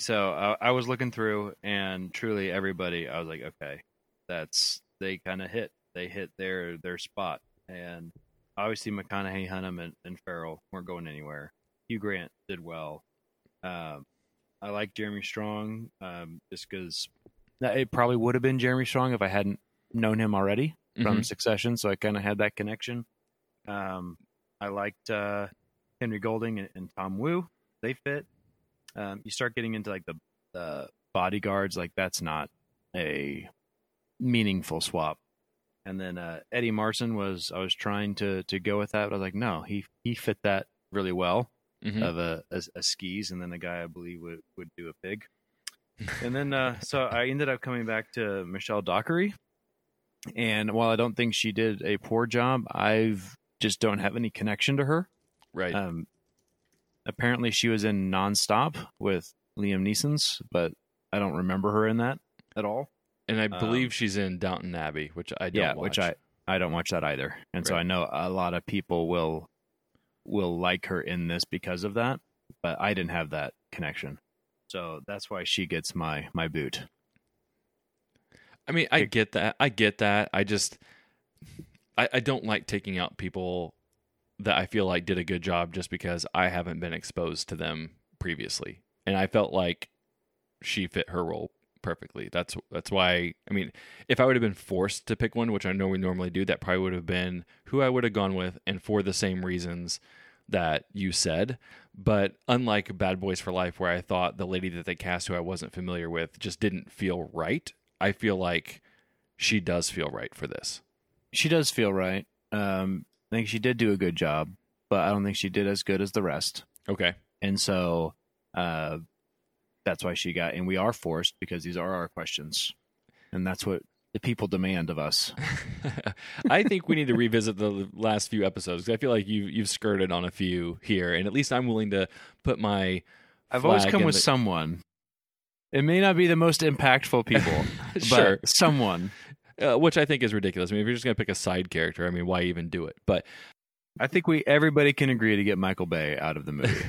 So I, I was looking through, and truly everybody, I was like, okay, that's they kind of hit. They hit their their spot, and obviously McConaughey, Hunnam, and, and Farrell weren't going anywhere. Hugh Grant did well. Um, I like Jeremy Strong um, just because it probably would have been Jeremy Strong if I hadn't known him already from Mhm. Succession, so I kind of had that connection. Um, I liked uh, Henry Golding and, and Tom Wu; they fit. Um, you start getting into like the the bodyguards, like that's not a meaningful swap. And then uh, Eddie Marsan was I was trying to to go with that, but I was like, no, he he fit that really well Mhm. of a, a, a skis, and then the guy I believe would would do a pig. and then uh, so I ended up coming back to Michelle Dockery, and while I don't think she did a poor job, I've just don't have any connection to her. right. Um, apparently, she was in Nonstop with Liam Neeson's, but I don't remember her in that at all. and I um, believe she's in Downton Abbey, which I don't. yeah, watch. which I I don't watch that either, and so I know a lot of people will will like her in this because of that, but I didn't have that connection, so that's why she gets my my boot. I mean, I get that. I get that. I just, I, I don't like taking out people that I feel like did a good job just because I haven't been exposed to them previously, and I felt like she fit her role perfectly. That's that's why. I mean, if I would have been forced to pick one, which I know we normally do, that probably would have been who I would have gone with, and for the same reasons that you said. But unlike Bad Boys for Life, where I thought the lady that they cast who I wasn't familiar with just didn't feel right, I feel like she does feel right for this. She does feel right. Um, I think she did do a good job, but I don't think she did as good as the rest. Okay. And so uh, that's why she got, and we are forced because these are our questions. And that's what the people demand of us. (laughs) I think we need to revisit the last few episodes 'cause I feel like you you've skirted on a few here, and at least I'm willing to put my. I've always come with the- someone. It may not be the most impactful people, (laughs) Sure. but someone. Uh, which I think is ridiculous. I mean, if you're just gonna pick a side character, I mean, why even do it? But I think we everybody can agree to get Michael Bay out of the movie.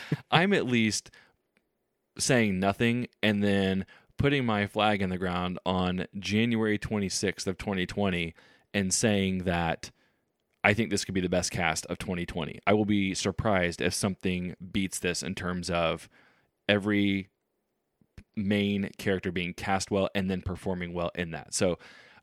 (laughs) I'm at least saying nothing and then putting my flag in the ground on January 26th of 2020 and saying that I think this could be the best cast of 2020. I will be surprised if something beats this in terms of every main character being cast well and then performing well in that. So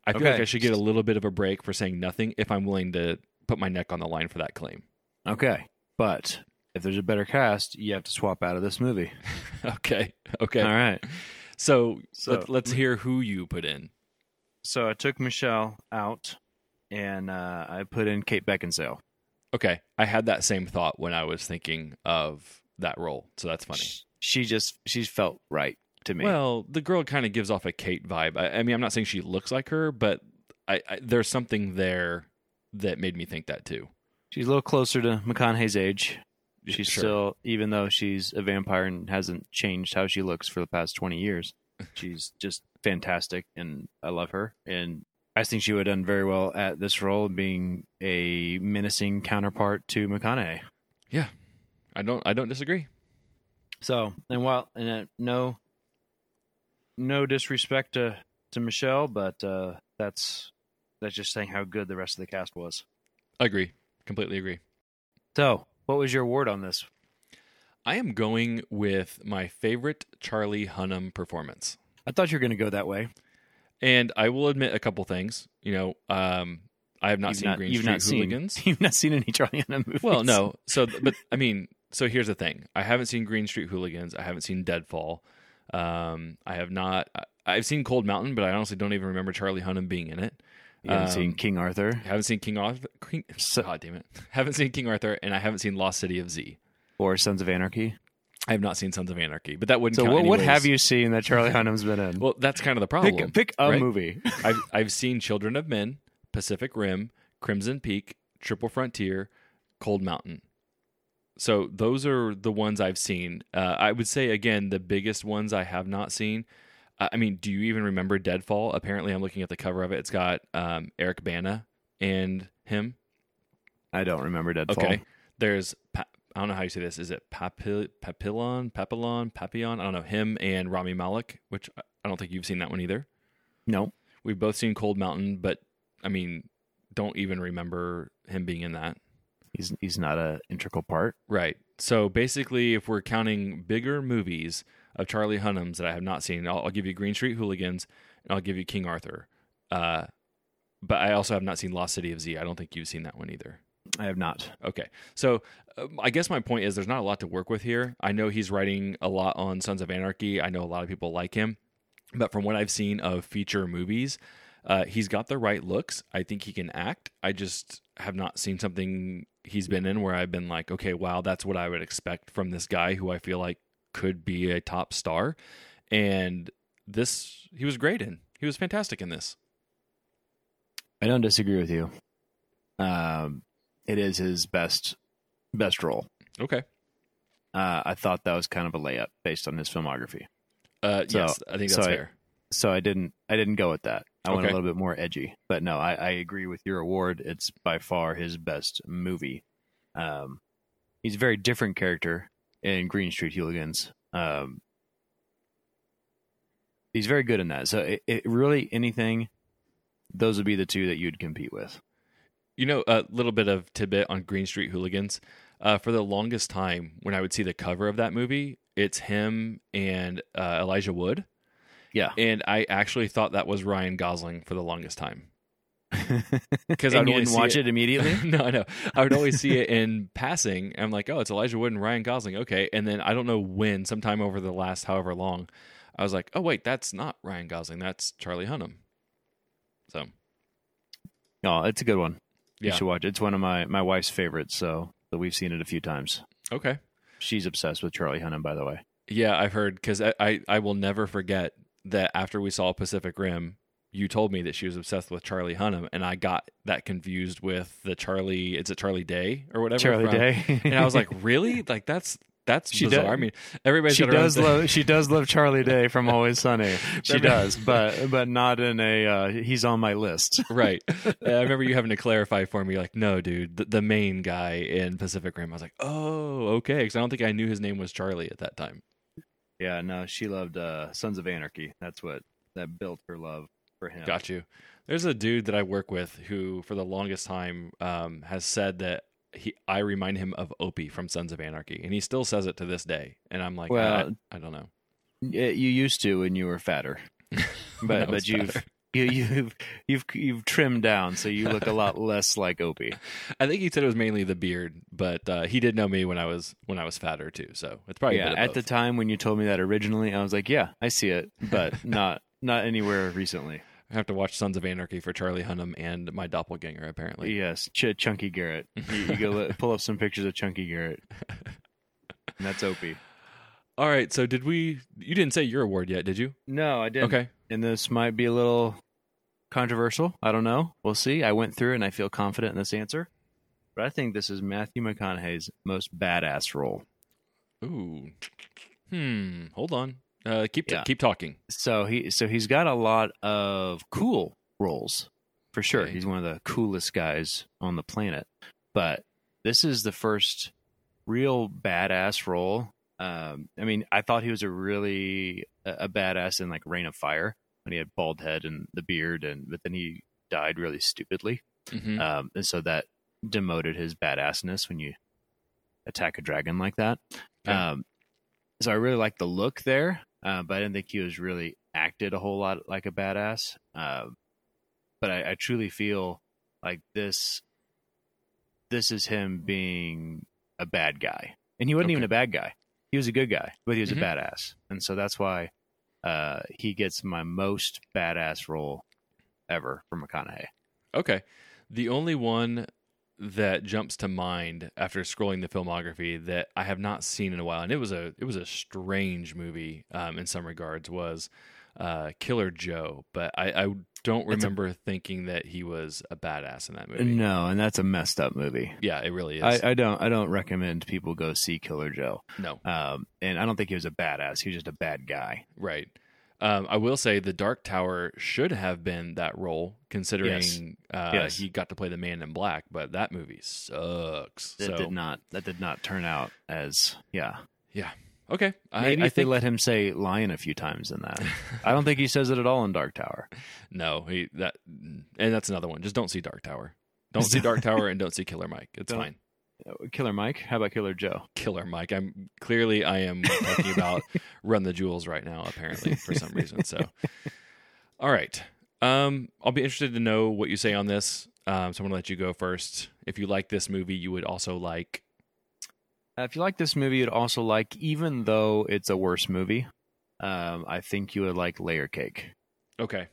I feel like I should get a little bit of a break for saying nothing if I'm willing to put my neck on the line for that claim. okay, but if there's a better cast, you have to swap out of this movie. (laughs) okay. Okay. All right. So, So- let, let's hear who you put in. So I took Michelle out, and uh, I put in Kate Beckinsale. Okay. I had that same thought when I was thinking of that role. So that's funny. She just she felt right to me. Well, the girl kind of gives off a Kate vibe. I, I mean, I'm not saying she looks like her, but I, I, there's something there that made me think that too. she's a little closer to McConaughey's age. She's Sure. still, even though she's a vampire and hasn't changed how she looks for the past 20 years, (laughs) she's just fantastic, and I love her. And I think she would have done very well at this role, being a menacing counterpart to McConaughey. Yeah. I don't. I don't disagree. So, and while and uh, no, no disrespect to to Michelle, but uh, that's that's just saying how good the rest of the cast was. I agree. Completely agree. So, what was your award on this? I am going with my favorite Charlie Hunnam performance. I thought you were going to go that way. And I will admit a couple things. You know, um, I have not You've seen Green you've Street not seen- Hooligans. (laughs) you've not seen any Charlie Hunnam movies. Well, no. So, but I mean, so here's the thing: I haven't seen Green Street Hooligans. I haven't seen Deadfall. Um, I have not. I've seen Cold Mountain, but I honestly don't even remember Charlie Hunnam being in it. you haven't seen um, King Arthur Haven't seen King Arthur. King, So- God damn it! (laughs) Haven't seen King Arthur, and I haven't seen Lost City of Z. or Sons of Anarchy. I have not seen Sons of Anarchy, but that wouldn't. So what, what have you seen that Charlie Hunnam's been in? Well, that's kind of the problem. pick pick a right? movie. (laughs) I've I've seen Children of Men, Pacific Rim, Crimson Peak, Triple Frontier, Cold Mountain. So those are the ones I've seen. Uh, I would say again the biggest ones I have not seen. Uh, I mean, do you even remember Deadfall? Apparently, I'm looking at the cover of it. It's got um, Eric Bana and him. I don't remember Deadfall. Okay. There's pa- I don't know how you say this. Is it Papil- Papillon, Papillon, Papillon? I don't know him and Rami Malek, which I I don't think you've seen that one either. No. We've both seen Cold Mountain, but I mean, don't even remember him being in that. He's he's not a integral part. Right. So basically, if we're counting bigger movies of Charlie Hunnam's that I have not seen, I'll, I'll give you Green Street Hooligans and I'll give you King Arthur. Uh, but I also have not seen Lost City of Z. I don't think you've seen that one either. I have not. Okay. So um, I guess my point is there's not a lot to work with here. I know he's writing a lot on Sons of Anarchy. I know a lot of people like him. But from what I've seen of feature movies, uh, he's got the right looks. I think he can act. I just have not seen something he's been in where I've been like, okay, wow, that's what I would expect from this guy who I feel like could be a top star. And this, he was great in. He was fantastic in this. I don't disagree with you. Um, it is his best best role. Okay. Uh, I thought that was kind of a layup based on his filmography. Uh, So- yes, I think so that's I- fair. So I didn't I didn't go with that. I went a little bit more edgy. But no, I, I agree with your award. It's by far his best movie. Um, he's a very different character in Green Street Hooligans. Um, he's very good in that. So it, it really anything, those would be the two that you'd compete with. You know, a little bit of tidbit on Green Street Hooligans. Uh, for the longest time, when I would see the cover of that movie, it's him and uh, Elijah Wood, Yeah. and I actually thought that was Ryan Gosling for the longest time. (laughs) Because you didn't watch it, immediately. (laughs) no, I know. I would always see it in passing. And I'm like, oh, it's Elijah Wood and Ryan Gosling. Okay. And then I don't know when, sometime over the last however long, I was like, oh, wait, that's not Ryan Gosling. That's Charlie Hunnam. So, Oh, it's a good one. You yeah. should watch it. It's one of my my wife's favorites. So, so we've seen it a few times. Okay. She's obsessed with Charlie Hunnam, by the way. Yeah, I've heard because I, I, I will never forget that after we saw Pacific Rim, you told me that she was obsessed with Charlie Hunnam, and I got that confused with the Charlie. Is it Charlie Day or whatever? Charlie from- Day, and I was like, (laughs) really? Like that's that's She bizarre. does- I mean, everybody's she got her own does love she does love Charlie Day (laughs) from Always Sunny. She does, but but not in a uh, he's on my list. (laughs) right. I remember you having to clarify for me, like, no, dude, the, the main guy in Pacific Rim. I was like, oh, okay, because I don't think I knew his name was Charlie at that time. Yeah, no, she loved uh, Sons of Anarchy. That's what that built her love for him. Got you. There's a dude that I work with who, for the longest time, um, has said that he I remind him of Opie from Sons of Anarchy, and he still says it to this day. And I'm like, Well, I, I don't know. Yeah, you used to when you were fatter, (laughs) but but you've fatter. You, you've you've you've trimmed down, so you look a lot less like Opie. (laughs) I think he said it was mainly the beard, but uh, he did know me when I was when I was fatter too. So it's probably a yeah, bit of at the time when you told me that originally, I was like, yeah, I see it, but (laughs) not not anywhere recently. I have to watch Sons of Anarchy for Charlie Hunnam and my doppelganger. Apparently, Yes, Ch- Chunky Garrett. (laughs) You, you go pull up some pictures of Chunky Garrett. And that's Opie. All right. So did we? You didn't say your award yet, did you? No, I didn't. Okay. And this might be a little controversial. I don't know. We'll see. I went through and I feel confident in this answer. But I think this is Matthew McConaughey's most badass role. Ooh. Hmm. Hold on. Uh, keep Yeah. keep talking. So he so he's got a lot of cool roles for sure. Okay. He's one of the coolest guys on the planet. But this is the first real badass role. Um, I mean, I thought he was a really a, a badass in like Reign of Fire when he had bald head and the beard, and but then he died really stupidly, Mhm. um, and so that demoted his badassness when you attack a dragon like that. Um, so I really like the look there, uh, but I didn't think he was really acted a whole lot like a badass. Um, but I, I truly feel like this this is him being a bad guy, and he wasn't Okay. even a bad guy. He was a good guy, but he was Mhm. a badass, and so that's why uh, he gets my most badass role ever from McConaughey. Okay. The only one that jumps to mind after scrolling the filmography that I have not seen in a while, and it was a it was a strange movie um, in some regards. Was uh, Killer Joe, but I, I don't It's a- remember thinking that he was a badass in that movie. No, and that's a messed up movie. Yeah, it really is. I, I don't I don't recommend people go see Killer Joe. no, Um, and I don't think he was a badass. He was just a bad guy. right. Um, I will say the Dark Tower should have been that role, considering Yes. Uh, Yes. he got to play the Man in Black. But that movie sucks. That so did not that did not turn out as yeah. yeah, okay. I, Maybe I if think they let him say lion a few times in that. I don't think he says it at all in Dark Tower. (laughs) no, he that, and that's another one. Just don't see Dark Tower. Don't see (laughs) Dark Tower and don't see Killer Mike. It's Don't- fine. Uh, Killer Mike. How about Killer Joe? Killer Mike. I'm clearly I am talking about (laughs) Run the Jewels right now. Apparently for some reason. So, all right. Um, I'll be interested to know what you say on this. Um, so I'm gonna let you go first. If you like this movie, you would also like. Uh, if you like this movie, you'd also like, even though it's a worse movie, um, I think you would like Layer Cake. Okay.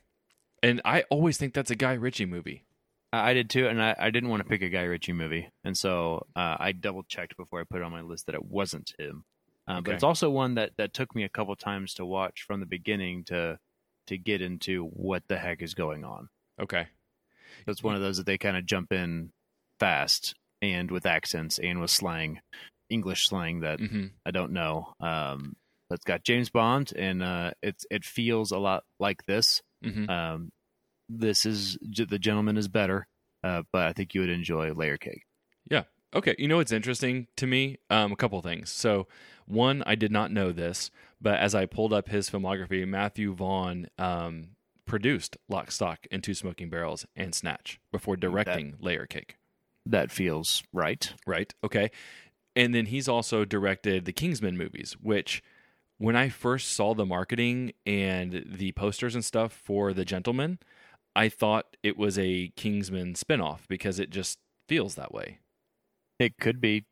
And I always think that's a Guy Ritchie movie. I did too, and I, I didn't want to pick a Guy Ritchie movie, and so uh, I double checked before I put it on my list that it wasn't him. Uh, Okay. But it's also one that, that took me a couple times to watch from the beginning to to get into what the heck is going on. Okay. So it's one of those that they kind of jump in fast and with accents and with slang, English slang that hmm I don't know. Um, but it's got James Bond, and uh, it's it feels a lot like this. hmm Um, this is the Gentlemen is better, uh, but I think you would enjoy Layer Cake. Yeah. Okay, you know what's interesting to me? Um, a couple things. So, one, I did not know this, but as I pulled up his filmography, Matthew Vaughn um, produced Lock, Stock, and Two Smoking Barrels and Snatch before directing Layer Cake. That feels right. Right? Okay. And then he's also directed the Kingsman movies, which when I first saw the marketing and the posters and stuff for The Gentlemen, I thought it was a Kingsman spinoff because it just feels that way. It could be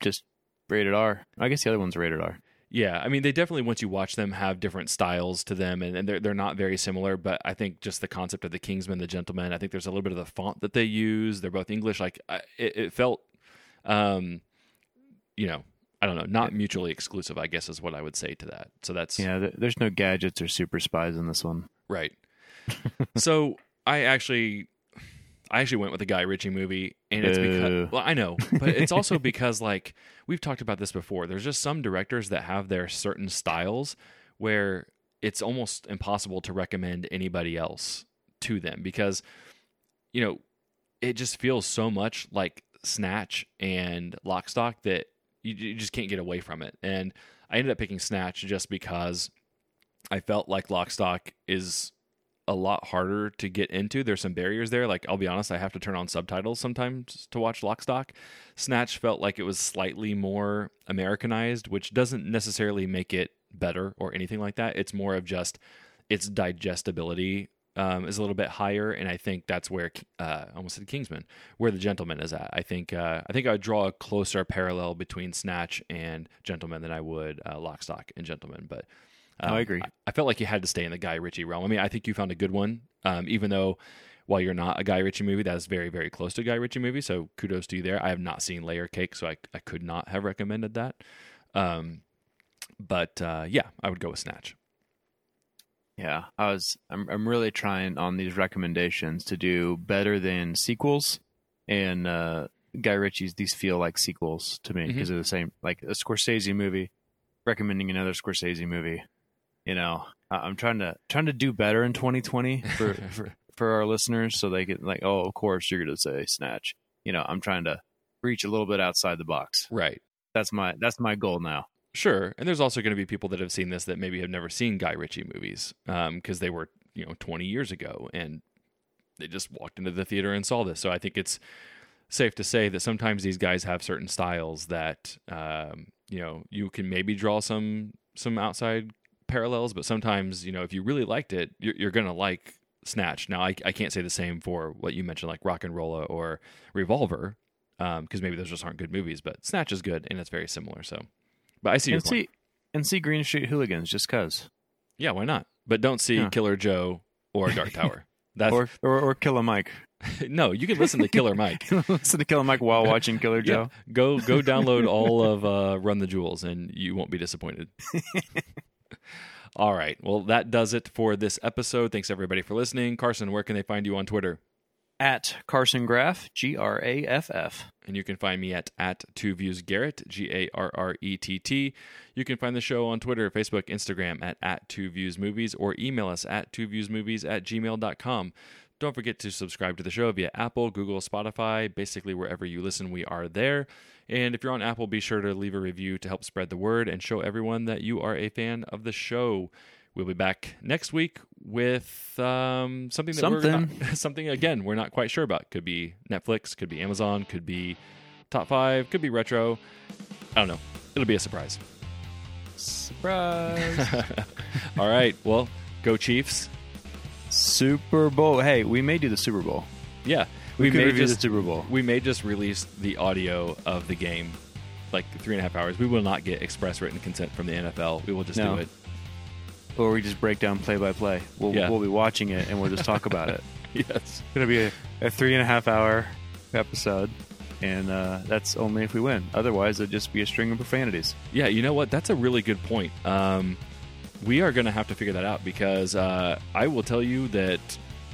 just rated R. I guess the other one's rated R. Yeah, I mean, they definitely once you watch them have different styles to them, and, and they're they're not very similar. But I think just the concept of the Kingsman, the Gentlemen, I think there's a little bit of the font that they use. They're both English. Like I, it, it felt, um, you know, I don't know, not mutually exclusive. I guess is what I would say to that. So that's Yeah, th- there's no gadgets or super spies in this one. right. (laughs) so I actually, I actually went with a Guy Ritchie movie, and it's because well, I know, but it's (laughs) also because like we've talked about this before. There's just some directors that have their certain styles where it's almost impossible to recommend anybody else to them because you know it just feels so much like Snatch and Lockstock that you, you just can't get away from it. And I ended up picking Snatch just because I felt like Lockstock is a lot harder to get into. There's some barriers there. Like I'll be honest, I have to turn on subtitles sometimes to watch Lockstock. Snatch felt like it was slightly more Americanized, which doesn't necessarily make it better or anything like that. It's more of just its digestibility um, is a little bit higher, and I think that's where uh, almost said Kingsman, where the Gentlemen is at. I think uh, I think I would draw a closer parallel between Snatch and Gentlemen than I would uh, Lockstock and Gentlemen, but. um, I agree. I felt like you had to stay in the Guy Ritchie realm. I mean, I think you found a good one, um, even though while you're not a Guy Ritchie movie, that is very, very close to a Guy Ritchie movie. So kudos to you there. I have not seen Layer Cake, so I, I could not have recommended that. Um, but uh, yeah, I would go with Snatch. Yeah, I was. I'm. I'm really trying on these recommendations to do better than sequels, and uh, Guy Ritchie's. These feel like sequels to me because they're the same. Like a Scorsese movie, recommending another Scorsese movie. You know, I'm trying to trying to do better in 2020 for (laughs) for, for our listeners, so they can like, oh, of course you're to say Snatch. You know, I'm trying to reach a little bit outside the box. Right. That's my that's my goal now. Sure. And there's also going to be people that have seen this that maybe have never seen Guy Ritchie movies because they were, you know, 20 years ago and they just walked into the theater and saw this. So I think it's safe to say that sometimes these guys have certain styles that, um, you know, you can maybe draw some some outside parallels, but sometimes, you know, if you really liked it, you're, you're going to like Snatch. Now, I, I can't say the same for what you mentioned, like RocknRolla or Revolver, because maybe those just aren't good movies, but Snatch is good and it's very similar. So, but I see your And point. see and see Green Street Hooligans just cause. Yeah, why not? But don't see Yeah. Killer Joe or Dark (laughs) Tower. That's or, or or kill a Mike. (laughs) no, you can listen to Killer (laughs) Mike. Listen to Killer Mike while watching Killer Joe. Go go download all of uh, Run the Jewels, and you won't be disappointed. all right. Well, that does it for this episode. Thanks everybody for listening. Carson, where can they find you on Twitter? At Carson Graff, G R A F F. And you can find me at at Two Views Garrett, G A R R E T T. You can find the show on Twitter, Facebook, Instagram at at Two Views Movies, or email us at Two Views Movies at gmail.com. Don't forget to subscribe to the show via Apple, Google, Spotify, basically wherever you listen, we are there. And if you're on Apple, be sure to leave a review to help spread the word and show everyone that you are a fan of the show. We'll be back next week with um, something that we're Something. not, (laughs) something again we're not quite sure about. Could be Netflix, could be Amazon, could be top five, could be retro. I don't know. It'll be a surprise. Surprise. (laughs) All right. Well, go Chiefs. Super Bowl. Hey, we may do the Super Bowl. Yeah, We, could may just the Super Bowl. we may just release the audio of the game like three and a half hours. We will not get express written consent from the NFL. We will just No. do it. Or we just break down play by play. We'll Yeah. we'll be watching it and we'll just talk about it. (laughs) Yes. It's gonna be a, a three and a half hour episode, and uh, that's only if we win. Otherwise, it'd just be a string of profanities. Yeah, you know what? That's a really good point. Um, we are going to have to figure that out because uh, I will tell you that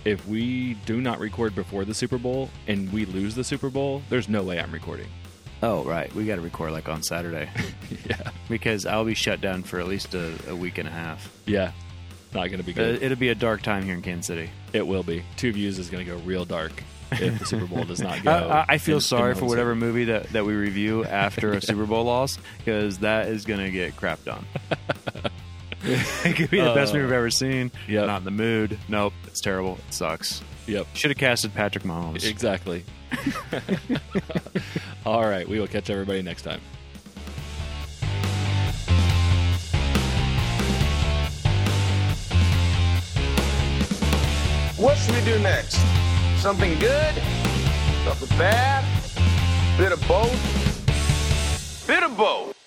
if we do not record before the Super Bowl and we lose the Super Bowl, there's no way I'm recording. Oh right, we got to record like on Saturday (laughs) yeah. because I'll be shut down for at least a, a week and a half. Yeah. Not going to be Uh, good. it'll be a dark time here in Kansas City. it will be. Two Views is going to go real dark if the Super Bowl does not (laughs) go. I, I- feel in- sorry in for whatever movie that, that we review (laughs) after a Super Bowl loss because that is going to get crapped on. it could be the best movie I've ever seen. Yep. Not in the mood. Nope. It's terrible. It sucks. Yep. Should have casted Patrick Mahomes. Exactly. (laughs) All right. We will catch everybody next time. What should we do next? Something good? Something bad? Bit of both? Bit of both.